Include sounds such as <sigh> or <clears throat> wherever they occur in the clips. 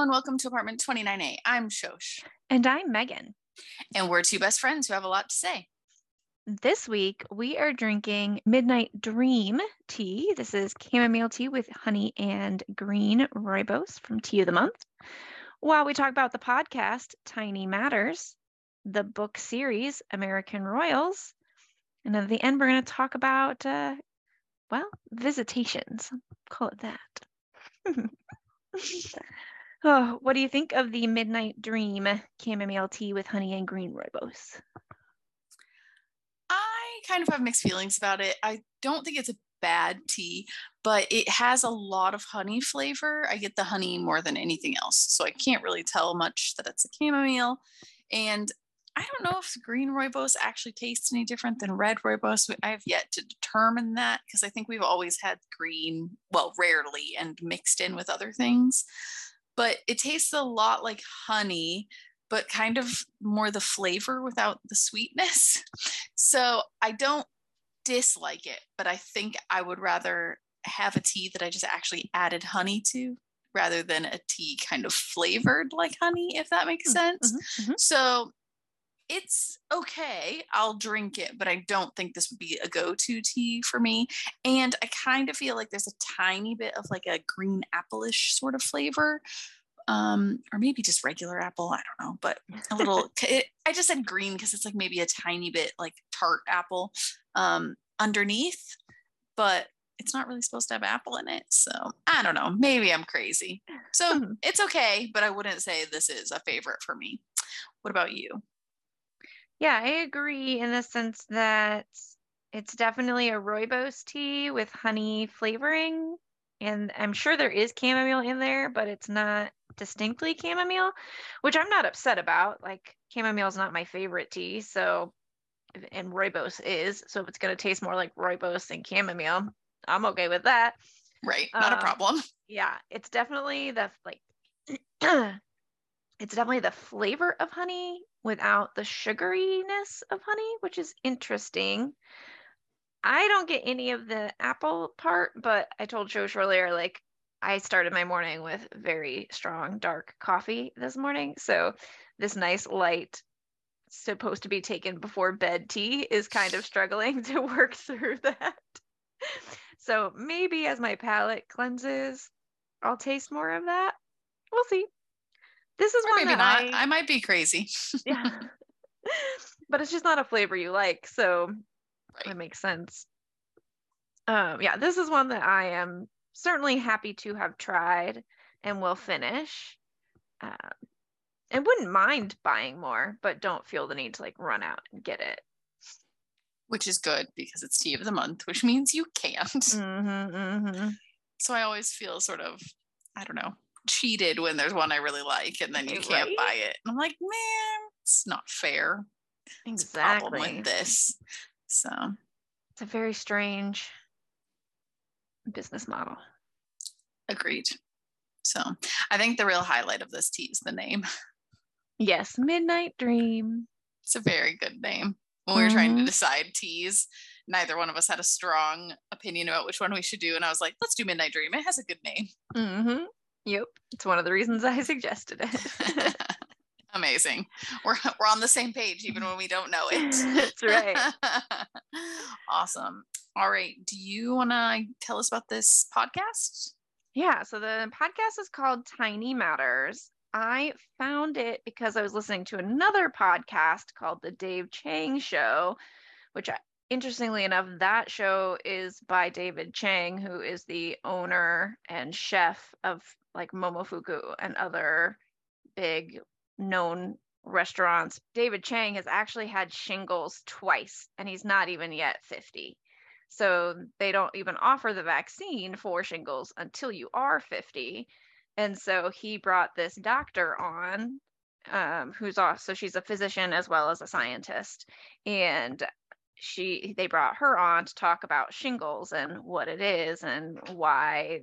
Hello and welcome to apartment 29A. I'm Shosh. And I'm Megan. And we're two best friends who have a lot to say. This week we are drinking Midnight Dream tea. This is chamomile tea with honey and green rooibos from Tea of the Month. While we talk about the podcast Tiny Matters, the book series American Royals, and at the end we're going to talk about, uh, well, visitations. Call it that. <laughs> oh, what do you think of the Midnight Dream chamomile tea with honey and green rooibos? I kind of have mixed feelings about it. I don't think it's a bad tea, but it has a lot of honey flavor. I get the honey more than anything else. So I can't really tell much that it's a chamomile. And I don't know if green rooibos actually tastes any different than red rooibos. I have yet to determine that because I think we've always had green, well, rarely and mixed in with other things. But it tastes a lot like honey, but kind of more the flavor without the sweetness. <laughs> So I don't dislike it, but I think I would rather have a tea that I just actually added honey to rather than a tea kind of flavored like honey, if that makes Mm, sense. mhm, mhm. So it's okay. I'll drink it, but I don't think this would be a go to tea for me. And I kind of feel like there's a tiny bit of like a green apple-ish sort of flavor. Um, or maybe just regular apple. I don't know, but a little. <laughs> it, I just said green because it's like maybe a tiny bit like tart apple um, underneath, but it's not really supposed to have apple in it. So I don't know. Maybe I'm crazy. So Mhm. it's okay, but I wouldn't say this is a favorite for me. What about you? Yeah, I agree in the sense that it's definitely a rooibos tea with honey flavoring. And I'm sure there is chamomile in there, but it's not distinctly chamomile, which I'm not upset about. Like chamomile is not my favorite tea, so and rooibos is. So if it's going to taste more like rooibos than chamomile, I'm okay with that. Right. Not a Um, problem. Yeah, it's definitely the like <clears throat> it's definitely the flavor of honey without the sugariness of honey, which is interesting. I don't get any of the apple part, but I told Shosh earlier, like I started my morning with very strong dark coffee this morning. So this nice light supposed to be taken before bed tea is kind of struggling <laughs> to work through that. So maybe as my palate cleanses, I'll taste more of that. We'll see. This is Or one maybe not. I, I might be crazy. yeah. <laughs> but it's just not a flavor you like, so Right. that makes sense. Um, yeah, this is one that I am certainly happy to have tried and will finish. Um, and wouldn't mind buying more, but don't feel the need to like run out and get it. Which is good because it's tea of the month, which means you can't. Mm-hmm, mm-hmm. So I always feel sort of, I don't know, cheated when there's one I really like and then you can't Right? buy it. And I'm like, man, it's not fair. A problem Exactly. with this. So It's a very strange business model. agreed. So I think the real highlight of this tea is the name. <laughs> Yes, Midnight Dream. It's a very good name. When we were trying to Mhm. decide teas, neither one of us had a strong opinion about which one we should do. And I was like, let's do Midnight Dream. It has a good name. Mm-hmm. Yep. It's one of the reasons I suggested it. <laughs> Amazing. We're we're on the same page even when we don't know it. <laughs> That's right. <laughs> awesome. All right. Do you want to tell us about this podcast? Yeah, so the podcast is called Tiny Matters. I found it because I was listening to another podcast called The Dave Chang Show, which I, interestingly enough, that show is by David Chang, who is the owner and chef of like Momofuku and other big known restaurants. David Chang has actually had shingles twice, and he's not even yet 50. So they don't even offer the vaccine for shingles until you are 50. And so he brought this doctor on, um, who's also she's a physician as well as a scientist, and she they brought her on to talk about shingles and what it is and why,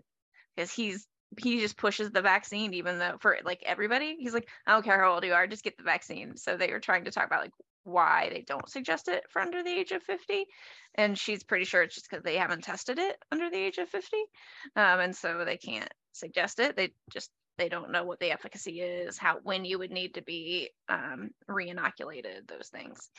because he's he just pushes the vaccine even though for like everybody he's like i don't care how old you are just get the vaccine so they were trying to talk about like why they don't suggest it for under the age of 50 and she's pretty sure it's just because they haven't tested it under the age of 50 um, and so they can't suggest it they just they don't know what the efficacy is, how when you would need to be um, re-inoculated, those things.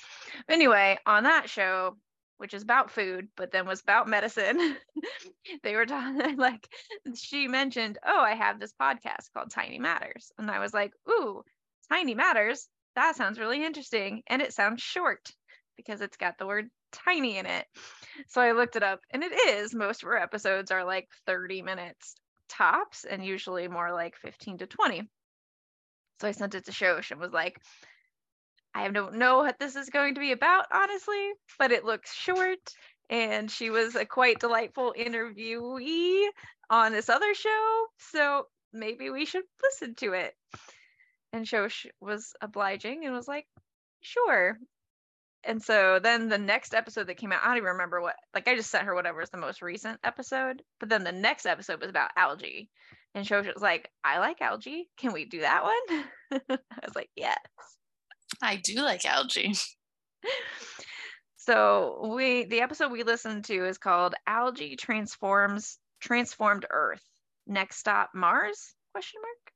Anyway, on that show, which is about food, but then was about medicine. <laughs> they were talking <laughs> like she mentioned, Oh, I have this podcast called Tiny Matters. And I was like, Ooh, Tiny Matters. That sounds really interesting. And it sounds short because it's got the word tiny in it. So I looked it up and it is. Most of our episodes are like 30 minutes tops and usually more like 15 to 20. So I sent it to Shosh and was like, I don't know what this is going to be about, honestly, but it looks short. And she was a quite delightful interviewee on this other show. So maybe we should listen to it. And Shosh was obliging and was like, sure and so then the next episode that came out, I don't even remember what, like I just sent her whatever is the most recent episode. But then the next episode was about algae. And she was like, I like algae. Can we do that one? <laughs> I was like, yes. I do like algae. <laughs> so we the episode we listened to is called Algae Transforms Transformed Earth. Next stop Mars? Question mark.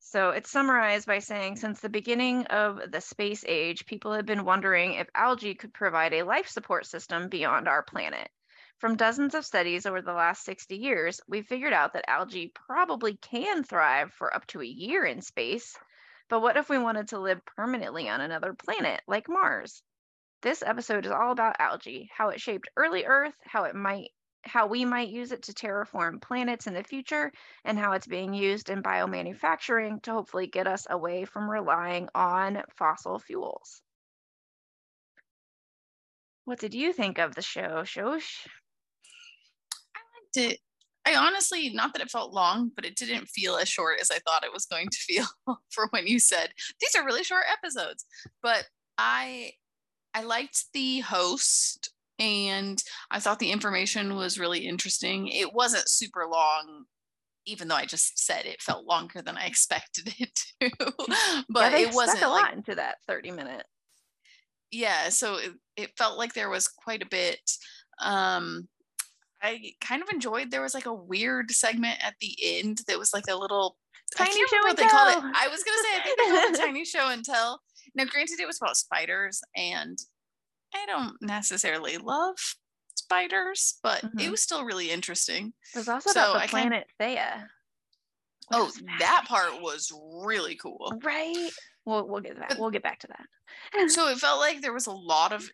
So it's summarized by saying since the beginning of the space age, people have been wondering if algae could provide a life support system beyond our planet. From dozens of studies over the last 60 years, we've figured out that algae probably can thrive for up to a year in space. But what if we wanted to live permanently on another planet like Mars? This episode is all about algae, how it shaped early Earth, how it might how we might use it to terraform planets in the future, and how it's being used in biomanufacturing to hopefully get us away from relying on fossil fuels. What did you think of the show, Shosh? I liked it. I honestly, not that it felt long, but it didn't feel as short as I thought it was going to feel <laughs> for when you said these are really short episodes. But I I liked the host and I thought the information was really interesting. It wasn't super long, even though I just said it felt longer than I <laughs> expected it to. <laughs> but yeah, it wasn't a like, lot into that 30 minute. Yeah, so it, it felt like there was quite a bit. Um, I kind of enjoyed there was like a weird segment at the end that was like a little tiny show what they called it. I was gonna say I think they called it tiny <laughs> show and tell. Now, granted, it was about spiders, and I don't necessarily love spiders, but Mhm. it was still really interesting. It was also So about the I planet Theia. which Oh, was that part was really cool. Right. We'll we'll get that. But- We'll get back to that. So it felt like there was a lot of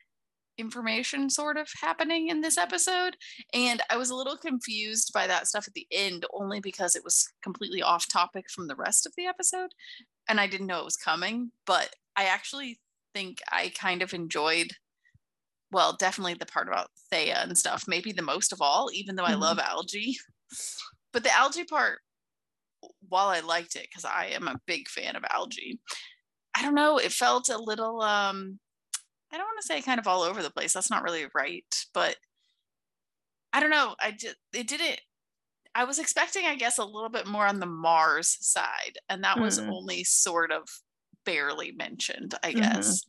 information sort of happening in this episode. And I was a little confused by that stuff at the end, only because it was completely off topic from the rest of the episode. And I didn't know it was coming. But I actually think I kind of enjoyed, well, definitely the part about Theia and stuff, maybe the most of all, even though I Mhm. love algae. <laughs> But the algae part, while I liked it, because I am a big fan of algae, I don't know, it felt a little um I don't want to say kind of all over the place. That's not really right, but I don't know. I just it didn't I was expecting I guess a little bit more on the Mars side and that was Mm. only sort of barely mentioned, I Mhm. guess.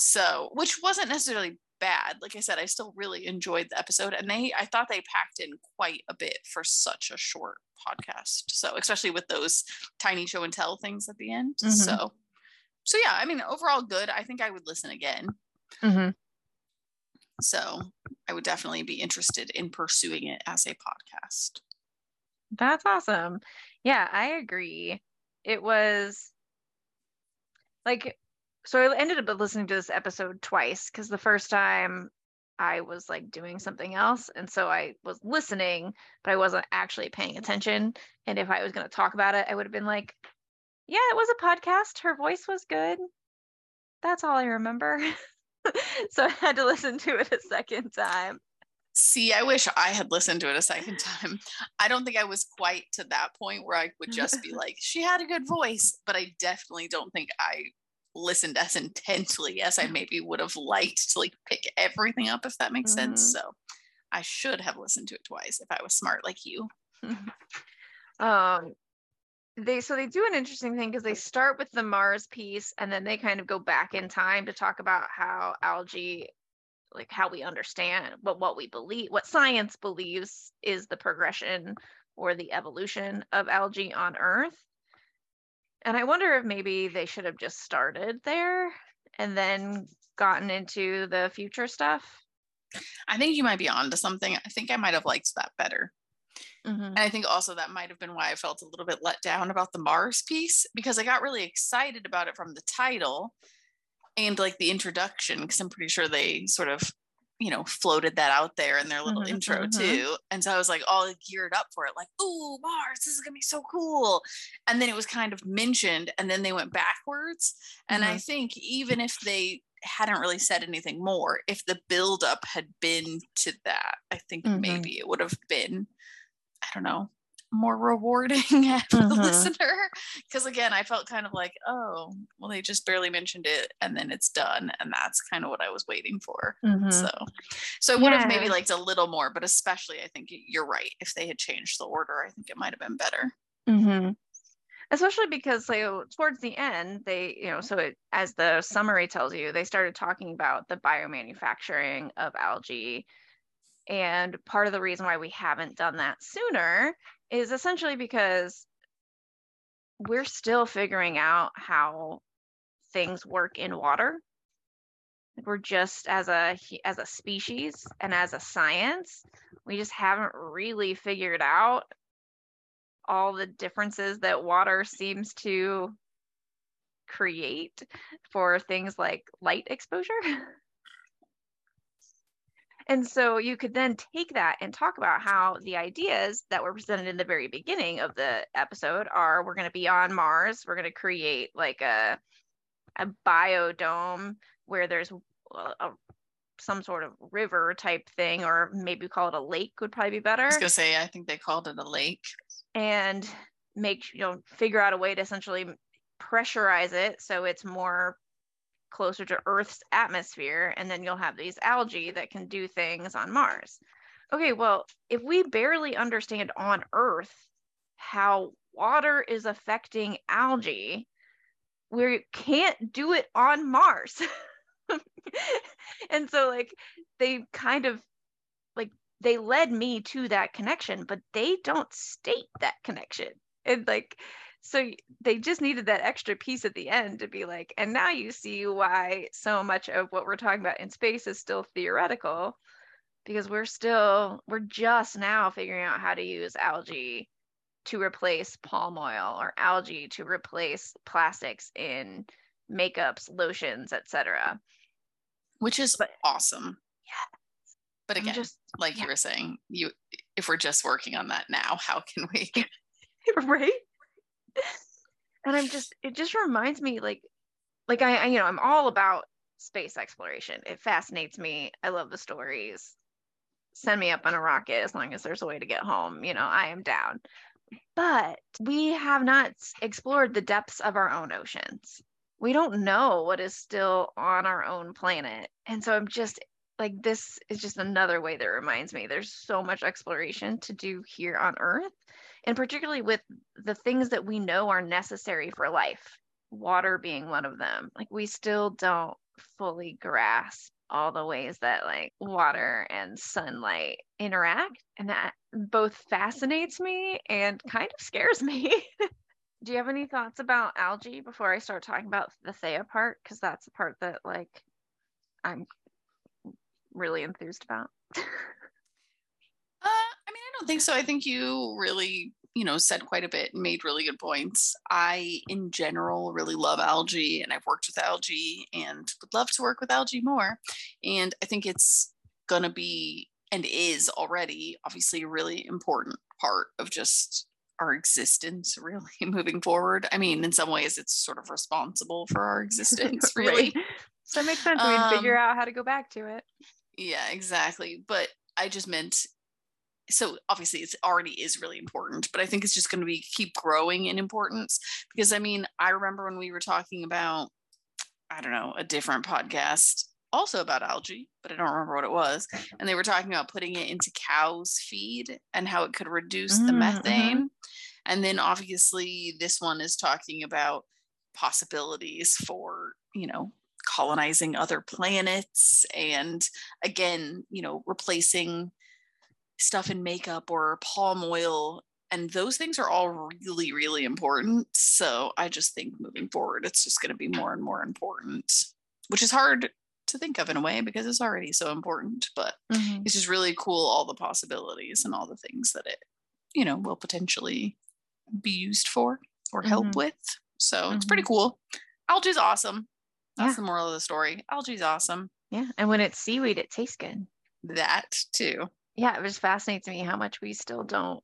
So, which wasn't necessarily bad. Like I said, I still really enjoyed the episode and they I thought they packed in quite a bit for such a short podcast. So, especially with those tiny show and tell things at the end. Mhm. So, so yeah, I mean, overall good. I think I would listen again. Mm-hmm. So I would definitely be interested in pursuing it as a podcast. That's awesome. Yeah, I agree. It was like so I ended up listening to this episode twice because the first time I was like doing something else and so I was listening but I wasn't actually paying attention and if I was going to talk about it I would have been like yeah, it was a podcast. Her voice was good. That's all I remember. <laughs> <laughs> so I had to listen to it a second time. See, I wish I had listened to it a second time. <laughs> I don't think I was quite to that point where I would just be <laughs> like, she had a good voice, but I definitely don't think I listened as intently as I maybe would have liked to like pick everything up, if that makes sense. Mhm. So I should have listened to it twice if I was smart like you. um they so they do an interesting thing because they start with the mars piece and then they kind of go back in time to talk about how algae like how we understand what what we believe what science believes is the progression or the evolution of algae on Earth. And I wonder if maybe they should have just started there and then gotten into the future stuff. I think you might be onto something. I think I might have liked that better. Mm-hmm. And I think also that might have been why I felt a little bit let down about the Mars piece because I got really excited about it from the title and like the introduction because I'm pretty sure they sort of you know floated that out there in their little mm-hmm, intro mm-hmm. too and so i was like all geared up for it like oh mars this is gonna be so cool and then it was kind of mentioned and then they went backwards and mm-hmm. i think even if they hadn't really said anything more if the buildup had been to that i think mm-hmm. maybe it would have been i don't know more rewarding <laughs> for mm-hmm. the listener because again i felt kind of like oh well they just barely mentioned it and then it's done and that's kind of what i was waiting for mm-hmm. so so i would yeah. have maybe liked a little more but especially i think you're right if they had changed the order i think it might have been better mm-hmm. especially because so towards the end they you know so it, as the summary tells you they started talking about the biomanufacturing of algae and part of the reason why we haven't done that sooner is essentially because we're still figuring out how things work in water. We're just as a as a species and as a science we just haven't really figured out all the differences that water seems to create for things like light exposure <laughs> And so you could then take that and talk about how the ideas that were presented in the very beginning of the episode are we're going to be on Mars, we're going to create like a a biodome where there's a, a, some sort of river type thing or maybe call it a lake would probably be better. I was going to say I think they called it a lake. And make you know figure out a way to essentially pressurize it so it's more closer to Earth's atmosphere, and then you'll have these algae that can do things on Mars. Okay, well, if we barely understand on Earth how water is affecting algae, we can't do it on Mars. <laughs> and so, like, they kind of like they led me to that connection, but they don't state that connection. And like, so they just needed that extra piece at the end to be like and now you see why so much of what we're talking about in space is still theoretical because we're still we're just now figuring out how to use algae to replace palm oil or algae to replace plastics in makeups lotions etc which is but, awesome. Yeah but again just, like yeah. you were saying you if we're just working on that now how can we <laughs> right and I'm just it just reminds me like like I, I you know I'm all about space exploration. It fascinates me. I love the stories. Send me up on a rocket as long as there's a way to get home. You know, I am down. But we have not explored the depths of our own oceans. We don't know what is still on our own planet. And so I'm just like, this is just another way that reminds me there's so much exploration to do here on Earth and particularly with the things that we know are necessary for life, water being one of them. Like we still don't fully grasp all the ways that like water and sunlight interact and that both fascinates me and kind of scares me. <laughs> Do you have any thoughts about algae before I start talking about the Theia part because that's the part that like I'm really enthused about? <laughs> don't think so. I think you really, you know, said quite a bit and made really good points. I, in general, really love algae and I've worked with algae and would love to work with algae more. And I think it's going to be and is already obviously a really important part of just our existence really <laughs> moving forward. I mean, in some ways it's sort of responsible for our <laughs> existence, really. right. So it makes sense. We um, figure out how to go back to it. Yeah, exactly. But I just meant so obviously it's already is really important but i think it's just going to be keep growing in importance because i mean i remember when we were talking about i don't know a different podcast also about algae but i don't remember what it was <laughs> and they were talking about putting it into cows feed and how it could reduce mm, the mm-hmm. methane and then obviously this one is talking about possibilities for you know colonizing other planets and again you know replacing stuff in makeup or palm oil and those things are all really, really important. So I just think moving forward, it's just going to be more and more important, which is hard to think of in a way because it's already so important. But Mhm. it's just really cool all the possibilities and all the things that it, you know, will potentially be used for or help Mhm. with. So it's pretty cool. Algae's awesome. That's Yeah. the moral of the story. Algae's awesome. Yeah. And when it's seaweed, it tastes good. That too. Yeah, it just fascinates me how much we still don't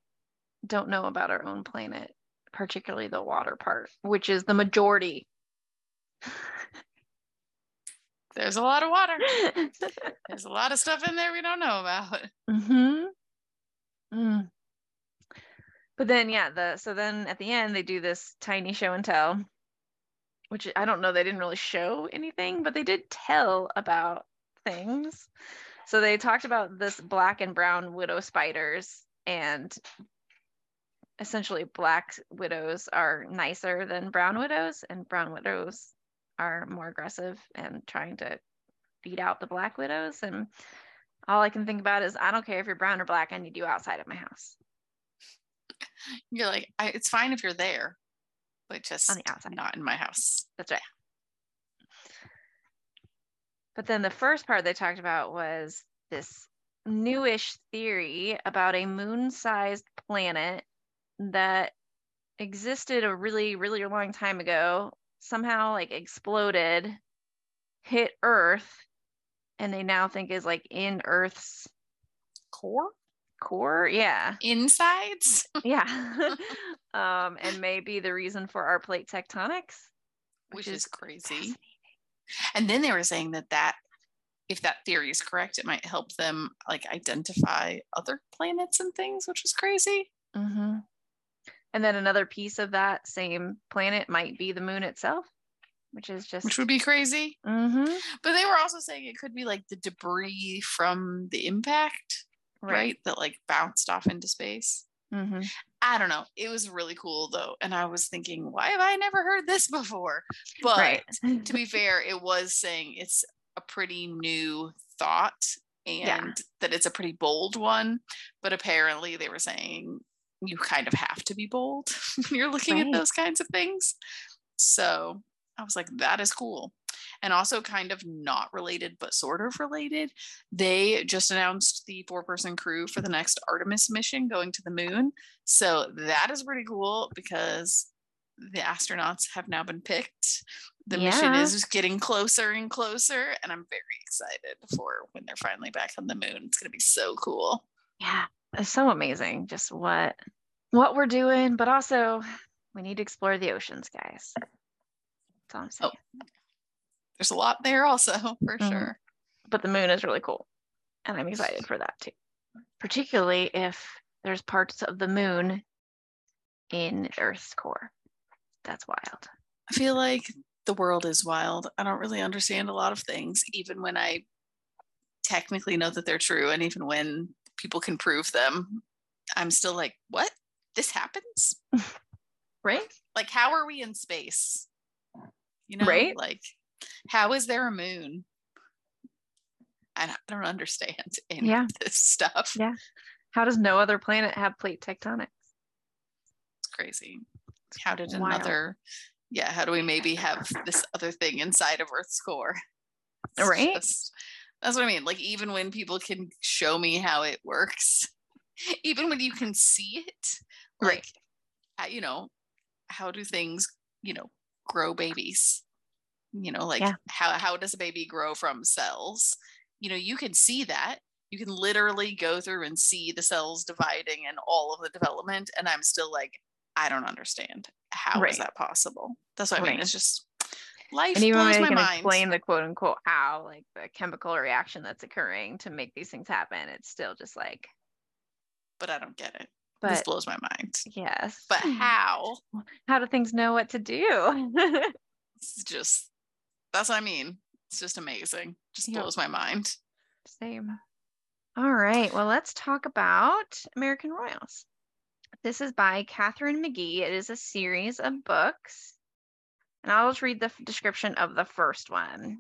don't know about our own planet, particularly the water part, which is the majority. <laughs> There's a lot of water. <laughs> There's a lot of stuff in there we don't know about. <laughs> Mm-hmm. Mm. But then, yeah, the so then at the end they do this tiny show and tell, which I don't know. They didn't really show anything, but they did tell about things. So they talked about this black and brown widow spiders, and essentially black widows are nicer than brown widows, and brown widows are more aggressive and trying to beat out the black widows. And all I can think about is I don't care if you're brown or black, I need you outside of my house You're like, I, it's fine if you're there, but just on the outside. not in my house. That's right. But then the first part they talked about was this newish theory about a moon sized planet that existed a really, really long time ago, somehow like exploded, hit Earth, and they now think is like in Earth's Core core. Yeah. insides. <laughs> Yeah. <laughs> um, and maybe the reason for our plate tectonics, which, which is is crazy. And then they were saying that that if that theory is correct, it might help them like identify other planets and things, which is crazy. hmm And then another piece of that same planet might be the moon itself, which is just. Which would be crazy. hmm But they were also saying it could be like the debris from the impact, right? Right. That like bounced off into space. Hmm I don't know. It was really cool though. And I was thinking, why have I never heard this before? But Right. <laughs> to be fair, it was saying it's a pretty new thought and Yeah. that it's a pretty bold one. But apparently, they were saying you kind of have to be bold <laughs> when you're looking Right. at those kinds of things. So I was like, that is cool. And also, kind of not related, but sort of related. They just announced the four person crew for the next Artemis mission going to the moon. So that is pretty cool because the astronauts have now been picked. The mission is getting closer and closer. And I'm very excited for when they're finally back on the moon. It's going to be so cool. Yeah. It's so amazing just what what we're doing, but also we need to explore the oceans, guys. That's all I'm saying. Oh. There's a lot there, also, <laughs> for Mhm. sure. But the moon is really cool. And I'm excited for that too. Particularly if there's parts of the moon in Earth's core. That's wild. I feel like the world is wild. I don't really understand a lot of things, even when I technically know that they're true. And even when people can prove them, I'm still like, what? This happens? <laughs> Right? Like, how are we in space? You know, Right. like, how is there a moon? I don't, I don't understand <laughs> any Yeah. of this stuff. Yeah. How does no other planet have plate tectonics? It's crazy. How did Wild. another, yeah, how do we maybe have this other thing inside of Earth's core? It's Right? just- that's what I mean. Like, even when people can show me how it works, <laughs> even when you can see it, like, uh, you know, how do things, you know, grow babies? You know, like Yeah. how how does a baby grow from cells? You know, you can see that. You can literally go through and see the cells dividing and all of the development. And I'm still like, I don't understand. How is Right. that possible? That's what I mean. It's just life and even blows when my can mind. explain the quote unquote how, like the chemical reaction that's occurring to make these things happen, it's still just like, but I don't get it. This blows my mind. yes. But how? <laughs> How do things know what to do? <laughs> It's just that's what I mean. It's just amazing. Just blows my mind. Same. All right. Well, let's talk about American Royals. This is by Katharine McGee. It is a series of books. And I'll just read the description of the first one.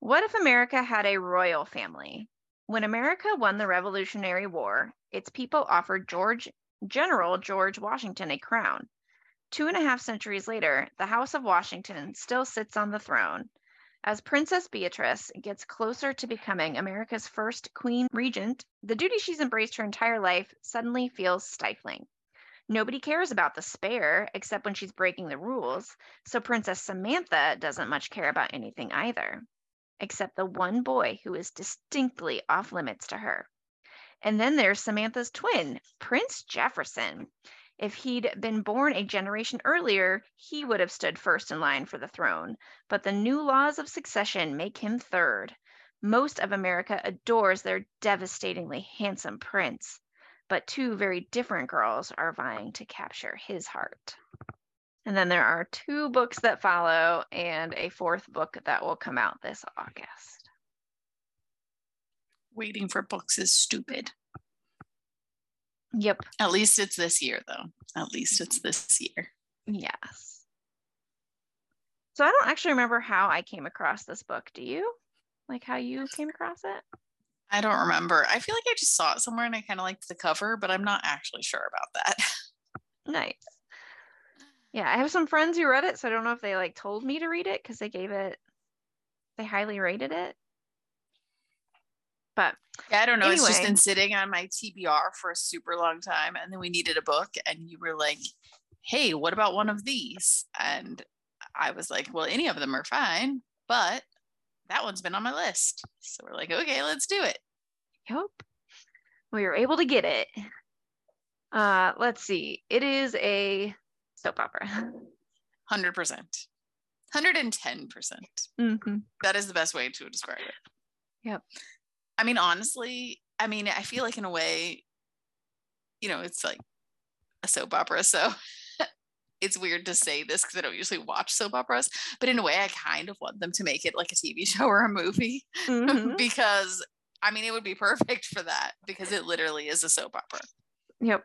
What if America had a royal family? When America won the Revolutionary War, its people offered George General George Washington a crown. Two and a half centuries later, the House of Washington still sits on the throne. As Princess Beatrice gets closer to becoming America's first queen regent, the duty she's embraced her entire life suddenly feels stifling. Nobody cares about the spare except when she's breaking the rules, so Princess Samantha doesn't much care about anything either, except the one boy who is distinctly off limits to her. And then there's Samantha's twin, Prince Jefferson. If he'd been born a generation earlier, he would have stood first in line for the throne. But the new laws of succession make him third. Most of America adores their devastatingly handsome prince, but two very different girls are vying to capture his heart. And then there are two books that follow, and a fourth book that will come out this August. Waiting for books is stupid. Yep. At least it's this year, though. At least it's this year. Yes. So I don't actually remember how I came across this book. Do you? Like how you came across it? I don't remember. I feel like I just saw it somewhere and I kind of liked the cover, but I'm not actually sure about that. <laughs> Nice. Yeah, I have some friends who read it, so I don't know if they like told me to read it because they gave it, they highly rated it. But Yeah, I don't know. It's just been sitting on my TBR for a super long time. And then we needed a book, and you were like, hey, what about one of these? And I was like, well, any of them are fine, but that one's been on my list. So we're like, okay, let's do it. Yep. We were able to get it. Uh, let's see. It is a soap opera. 100%. 110%. hmm That is the best way to describe it. Yep. I mean, honestly, I mean, I feel like in a way, you know, it's like a soap opera. So <laughs> it's weird to say this because I don't usually watch soap operas, but in a way, I kind of want them to make it like a TV <laughs> show or a movie hmm <laughs> because I mean, it would be perfect for that because it literally is a soap opera. Yep.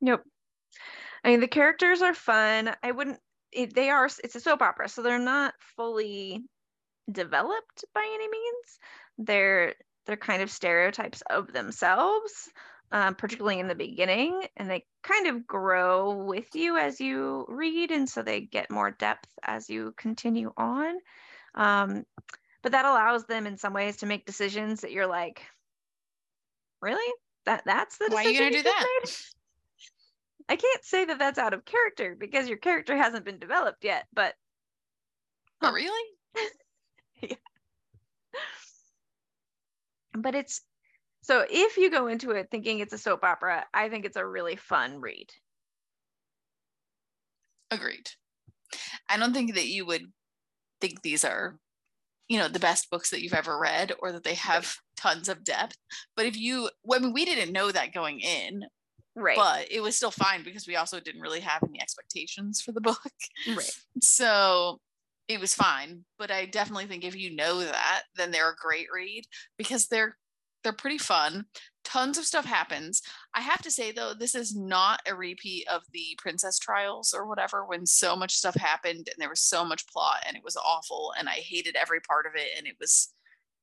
Yep. I mean, the characters are fun. I wouldn't, it, they are, it's a soap opera, so they're not fully developed by any means. They're, they're kind of stereotypes of themselves, um, particularly in the beginning, and they kind of grow with you as you read, and so they get more depth as you continue on. Um, but that allows them in some ways to make decisions that you're like, really? That that's the Why are you gonna do that? made? I can't say that that's out of character because your character hasn't been developed yet, but Oh, um, really? <laughs> yeah. but it's so if you go into it thinking it's a soap opera, I think it's a really fun read. Agreed. I don't think that you would think these are, you know, the best books that you've ever read or that they have tons of depth. But if you, well, I mean, we didn't know that going in, Right. but it was still fine because we also didn't really have any expectations for the book. right. <laughs> So it was fine. But I definitely think if you know that, then they're a great read because they're they're pretty fun. Tons of stuff happens. I have to say though, this is not a repeat of the princess trials or whatever when so much stuff happened and there was so much plot and it was awful and I hated every part of it and it was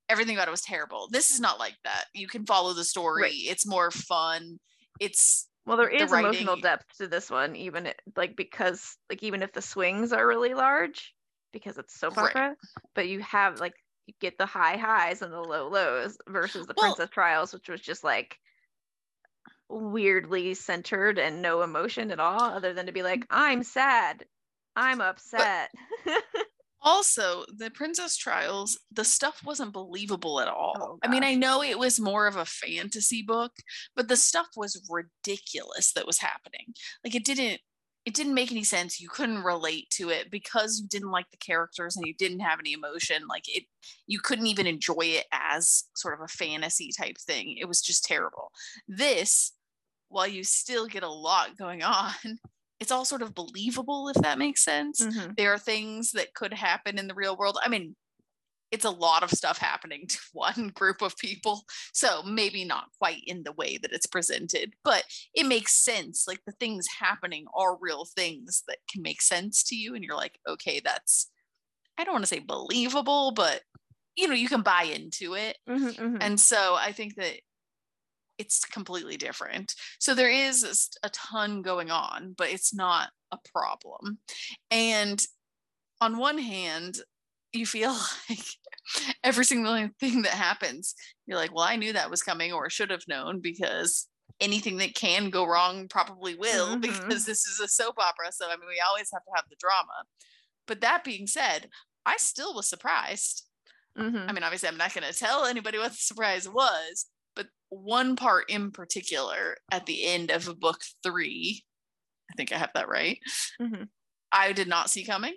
everything about it was terrible. This is not like that. You can follow the story. Right. It's more fun. It's Well, there is the emotional depth to this one, even it, like because like even if the swings are really large, because it's soap Right. opera, but you have like you get the high highs and the low lows versus the Well- Princess Trials, which was just like weirdly centered and no emotion at all, other than to be like, I'm sad, I'm upset. <laughs> Also, the Princess Trials, the stuff wasn't believable at all. Oh, I mean, I know it was more of a fantasy book, but the stuff was ridiculous that was happening. Like it didn't it didn't make any sense. You couldn't relate to it because you didn't like the characters and you didn't have any emotion. Like it you couldn't even enjoy it as sort of a fantasy type thing. It was just terrible. This, while you still get a lot going <laughs> on, it's all sort of believable if that makes sense Mhm. there are things that could happen in the real world. I mean, it's a lot of stuff happening to <laughs> one group of people. So maybe not quite in the way that it's presented, but it makes sense. Like the things happening are real things that can make sense to you. And you're like, okay, that's, I don't want to say believable, but you know, you can buy into it. Mhm, mhm. And so I think that it's completely different. So there is a ton going on, but it's not a problem. And on one hand, you feel <laughs> like every single <laughs> thing that happens, you're like, well, I knew that was coming or should have known because anything that can go wrong probably will <laughs> mm-hmm. because this is a soap opera. So, I mean, we always have to have the drama. But that being said, I still was surprised. Mm-hmm. I mean, obviously, I'm not going to tell anybody what the surprise was, one part in particular at the end of book three, I think I have that right, mm-hmm. I did not see coming.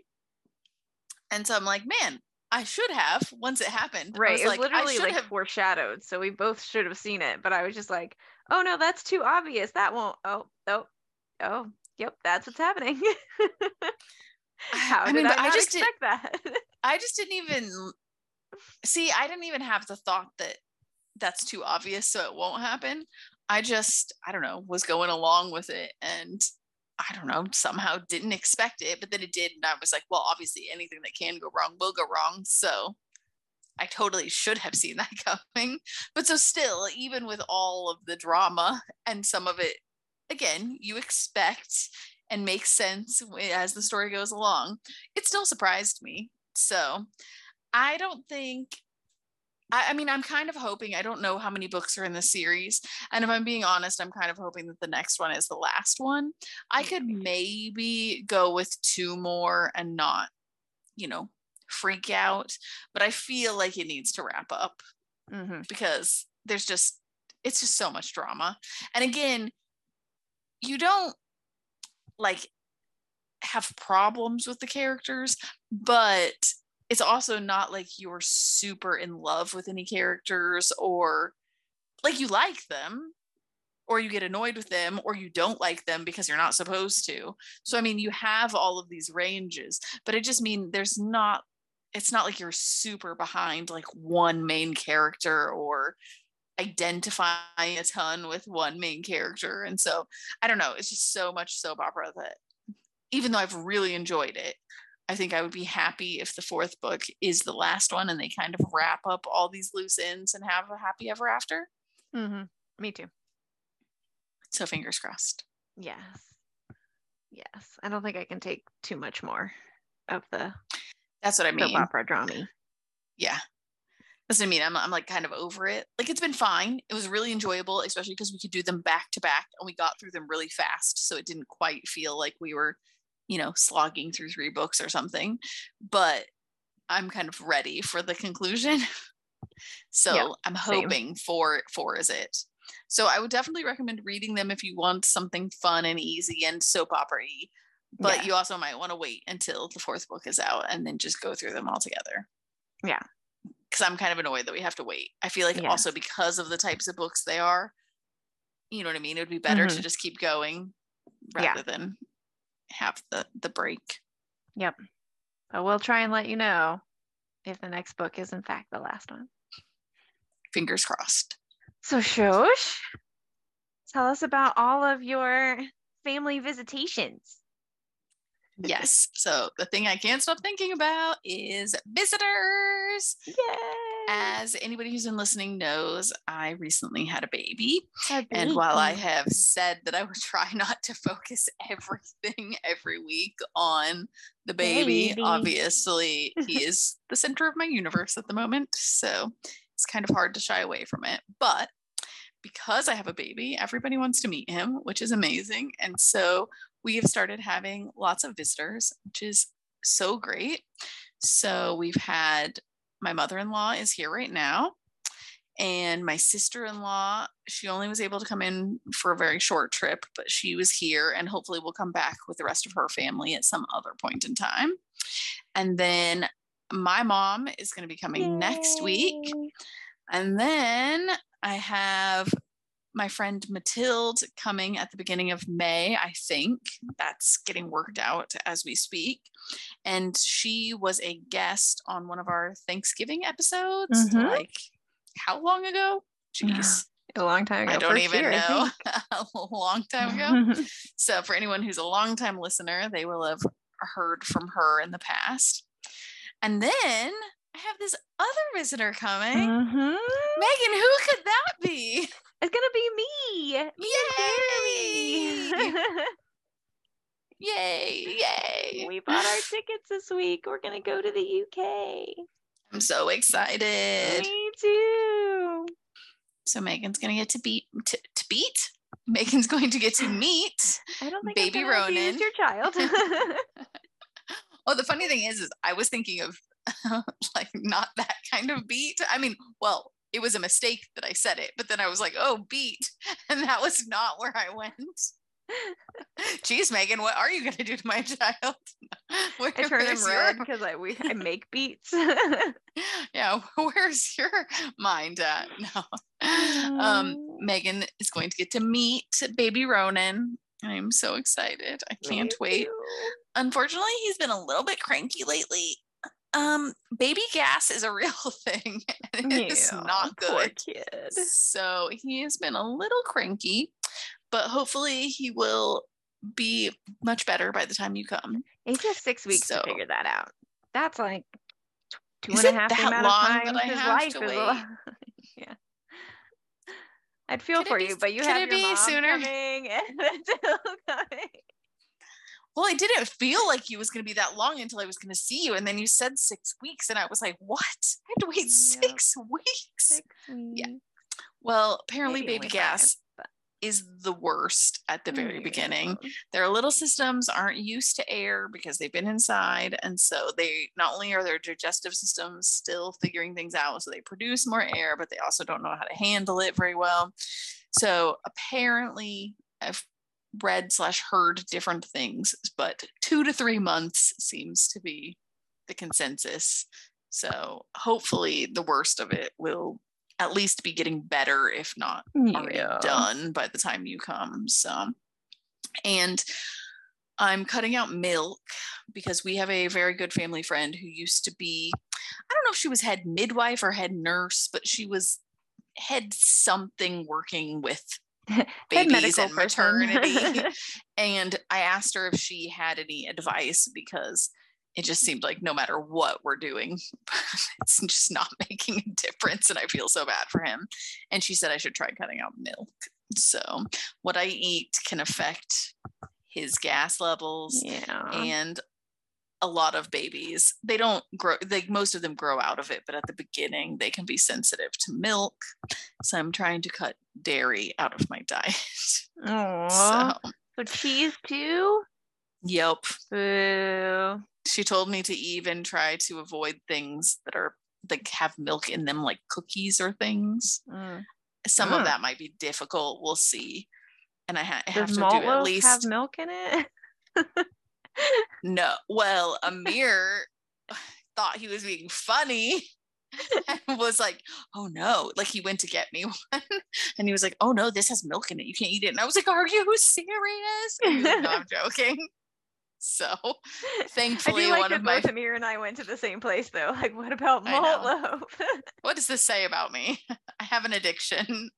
And so I'm like, man, I should have once it happened. Right. It was like, literally like have... foreshadowed. So we both should have seen it. But I was just like, oh no, that's too obvious. That won't. Oh, oh, oh, yep, that's what's happening. <laughs> How I mean, I, I just expect did, that? <laughs> I just didn't even see. I didn't even have the thought that that's too obvious, so it won't happen. I just, I don't know, was going along with it, and I don't know, somehow didn't expect it, but then it did. And I was like, well, obviously anything that can go wrong will go wrong. So I totally should have seen <laughs> that coming. But so still, even with all of the drama and some of it, again, you expect and makes sense as the story goes along, it still surprised me. So I don't think I, I mean, I'm kind of hoping, I don't know how many books are in the series. And if I'm being honest, I'm kind of hoping that the next one is the last one. I could maybe go with two more and not, you know, freak out. But I feel like it needs to wrap up mm-hmm. because there's just, it's just so much drama. And again, you don't like have problems with the characters, but it's also not like you're super in love with any characters or like you like them or you get annoyed with them or you don't like them because you're not supposed to. So I mean you have all of these ranges, but I just mean there's not it's not like you're super behind like one main character or identifying a ton with one main character. And so I don't know, it's just so much soap opera that even though I've really enjoyed it, I think I would be happy if the fourth book is the last one and they kind of wrap up all these loose ends and have a happy ever after. Mm-hmm. Me too. So fingers crossed. Yes. Yes. I don't think I can take too much more of the that's what I mean. opera drama. Yeah. That's what I mean. I'm, I'm like kind of over it. Like it's been fine. It was really enjoyable, especially because we could do them back to back and we got through them really fast. So it didn't quite feel like we were you know, slogging through three books or something. But I'm kind of ready for the conclusion. <laughs> so yeah, I'm hoping for four is it. So I would definitely recommend reading them if you want something fun and easy and soap opera But yeah. you also might want to wait until the fourth book is out and then just go through them all together. Yeah. Because I'm kind of annoyed that we have to wait. I feel like yeah. also because of the types of books they are, you know what I mean? It would be better mm-hmm. to just keep going rather than have the the break. Yep. But we'll try and let you know if the next book is in fact the last one. Fingers crossed. So Shosh, tell us about all of your family visitations. Yes. So the thing I can't stop thinking about is visitors. Yay! As anybody who's been listening knows, I recently had a baby. a baby. And while I have said that I would try <laughs> not to focus everything every week on the baby, baby. obviously he <laughs> is the center of my universe at the moment. So it's kind of hard to shy away from it. But because I have a baby, everybody wants to meet him, which is amazing. And so we have started having lots of visitors, which is so great. So we've had my mother in law is here right now. And my sister in law, she only was able to come in for a very short trip, but she was here and hopefully will come back with the rest of her family at some other point in time. And then my mom is going to be coming Yay. next week. And then I have my friend Matilde coming at the beginning of May, I think. That's getting worked out as we speak. And she was a guest on one of our Thanksgiving episodes. Mm-hmm. Like, how long ago? Jeez. <sighs> <laughs> A long time ago. I don't even year, know. a long time ago. so, for anyone who's a long time listener, they will have heard from her in the past. And then have this other visitor coming. Mm-hmm. Megan, who could that be? It's gonna be me. Me Yay! <laughs> Yay! Yay! we bought our tickets this week. We're gonna go to the UK. I'm so excited. Me too. So Megan's gonna get to beat to, to beat. Megan's going to get to <sighs> meet. I don't think Baby Ronan. your child. <laughs> <laughs> Oh, the funny thing is, is I was thinking of <laughs> like not that kind of beat. I mean, well, it was a mistake that I said it, but then I was like, oh, beat, <laughs> and that was not where I went. <laughs> Geez, Megan, what are you gonna do to my child? Where, I turn him red because I we I make beats. yeah, where's your mind at? No. Um, Megan is going to get to meet baby Ronan. I'm so excited. I can't Me wait. too. Unfortunately, he's been a little bit cranky lately. Um, baby gas is a <laughs> real thing. and It's Yeah, not Poor kid. So he has been a little cranky, but hopefully he will be much better by the time you come. It took six weeks So- to figure that out. That's like two and a half that amount long of that time I his have life to is <laughs> yeah. I'd feel Could for be- you, but you have it your be mom sooner? coming and <laughs> coming. Well, I didn't feel like you was going to be that long until I was going to see you. And then you said six weeks. And I was like, what? I had to wait Yep. six weeks. Six Yeah. Well, apparently, Maybe baby only five, gas but- is the worst at the very beginning. Their little systems aren't used to air because they've been inside. And so they not only are their digestive systems still figuring things out, so they produce more air, but they also don't know how to handle it very well. So apparently, I've read slash heard different things, but two to three months seems to be the consensus. So hopefully, the worst of it will at least be getting better, if not Yeah. done by the time you come. So, and I'm cutting out milk because we have a very good family friend who used to be, I don't know if she was head midwife or head nurse, but she was head something working with <laughs> babies and <laughs> maternity. and I asked her if she had any advice because it just seemed like no matter what we're doing, <laughs> it's just not making a difference. And I feel so bad for him. And she said I should try cutting out milk. So, what I eat can affect his gas levels yeah. and a lot of babies they don't grow like most of them grow out of it but at the beginning they can be sensitive to milk so i'm trying to cut dairy out of my diet <laughs> Aw. so So cheese too? yep Boo. she told me to even try to avoid things that are like have milk in them like cookies or things Mm. some Mm. of that might be difficult we'll see and i, ha- I have Does to do at least have milk in it? <laughs> No. Well, <laughs> Amir thought he was being funny <laughs> and was like, oh no. Like he went to get me <laughs> one and he was like, oh no, this has milk in it. You can't eat it. And I was like, are you serious? Like, no, I'm joking. So I thankfully, do like one that of my both Amir and I went to the same place though. Like, what about I malt loaf? what does this say about me? I have an addiction.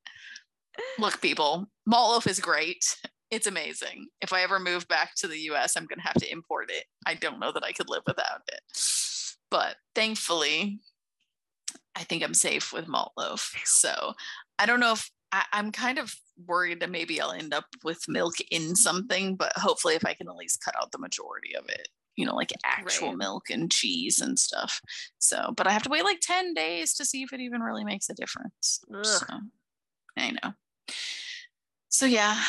Look, people, malt loaf is great. It's amazing. If I ever move back to the US, I'm going to have to import it. I don't know that I could live without it. But thankfully, I think I'm safe with malt loaf. So I don't know if I, I'm kind of worried that maybe I'll end up with milk in something, but hopefully, if I can at least cut out the majority of it, you know, like actual Right. milk and cheese and stuff. So, but I have to wait like 10 days to see if it even really makes a difference. So I know. So, yeah,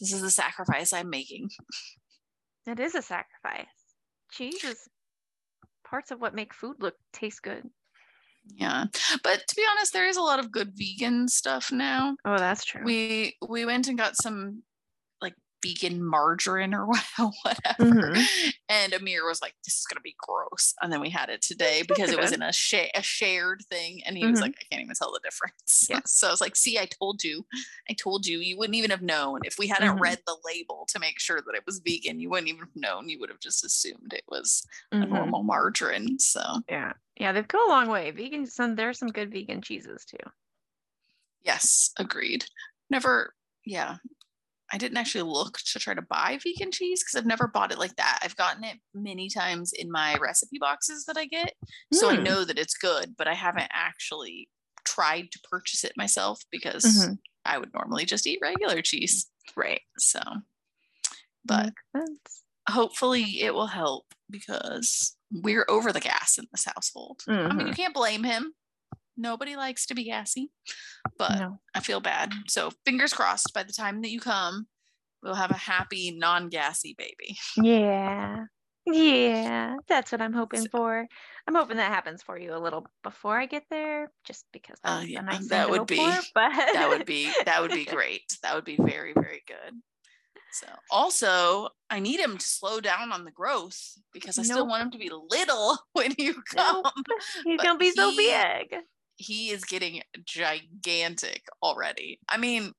this is the sacrifice I'm making. It is a sacrifice. Cheese is parts of what make food look taste good. Yeah. But to be honest, there is a lot of good vegan stuff now. Oh, that's true. We we went and got some vegan margarine or <laughs> what- whatever. Mhm. And Amir was like, "This is gonna be gross," and then we had it today because it was in a sha- a shared thing, and he was Mhm. like, "I can't even tell the difference." Yeah. <laughs> So I was like, "See, I told you, I told you. You wouldn't even have known if we hadn't Mhm. read the label to make sure that it was vegan. You wouldn't even have known. You would have just assumed it was a Mhm. normal margarine." So Yeah. Yeah, they've come a long way. Vegan some there's some good vegan cheeses too. yes, agreed. Never, yeah. I didn't actually look to try to buy vegan cheese because I've never bought it like that. I've gotten it many times in my recipe boxes that I get. So I Hmm. know that it's good, but I haven't actually tried to purchase it myself because Mhm. I would normally just eat regular cheese. Right. So, but hopefully it will help because we're over the gas in this household. I mean, you can't blame him. Nobody likes to be gassy, but No. I feel bad. So, fingers crossed by the time that you come, we'll have a happy, non gassy baby. Yeah. Yeah. That's what I'm hoping So- for. I'm hoping that happens for you a little before I get there, just because oh, that's yeah, nice that would be- for, <laughs> but That would be that would be <laughs> great. That would be very, very good. So also I need him to slow down on the growth because I still want him to be little <laughs> when you come. Nope. He's but gonna be so big. He is getting gigantic already. I mean,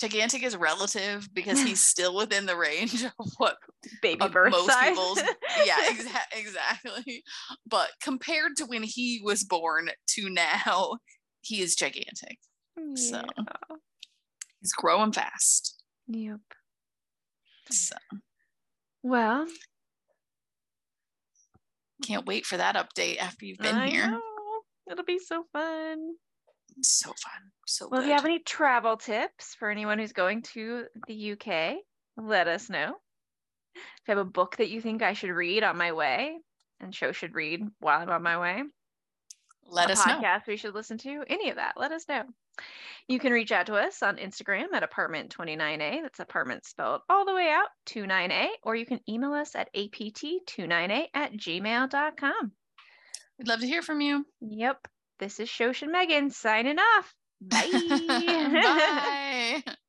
gigantic is relative because he's <laughs> still within the range of what Baby of birth most size. people's <laughs> yeah, exa- exactly. But compared to when he was born to now, he is gigantic. So he's growing fast. Yep. So Well, can't wait for that update after you've been I here. know. It'll be so fun. So fun. So Well, if you have any travel tips for anyone who's going to the UK, let us know. If you have a book that you think I should read on my way and show should read while I'm on my way, Let a us know. podcast we should listen to, any of that, let us know. You can reach out to us on Instagram at apartment29A. That's apartment spelled all the way out, 29A, or you can email us at apt29a at gmail.com. We'd love to hear from you. Yep. This is Shosh and Megan signing off. Bye. <laughs> Bye. <laughs>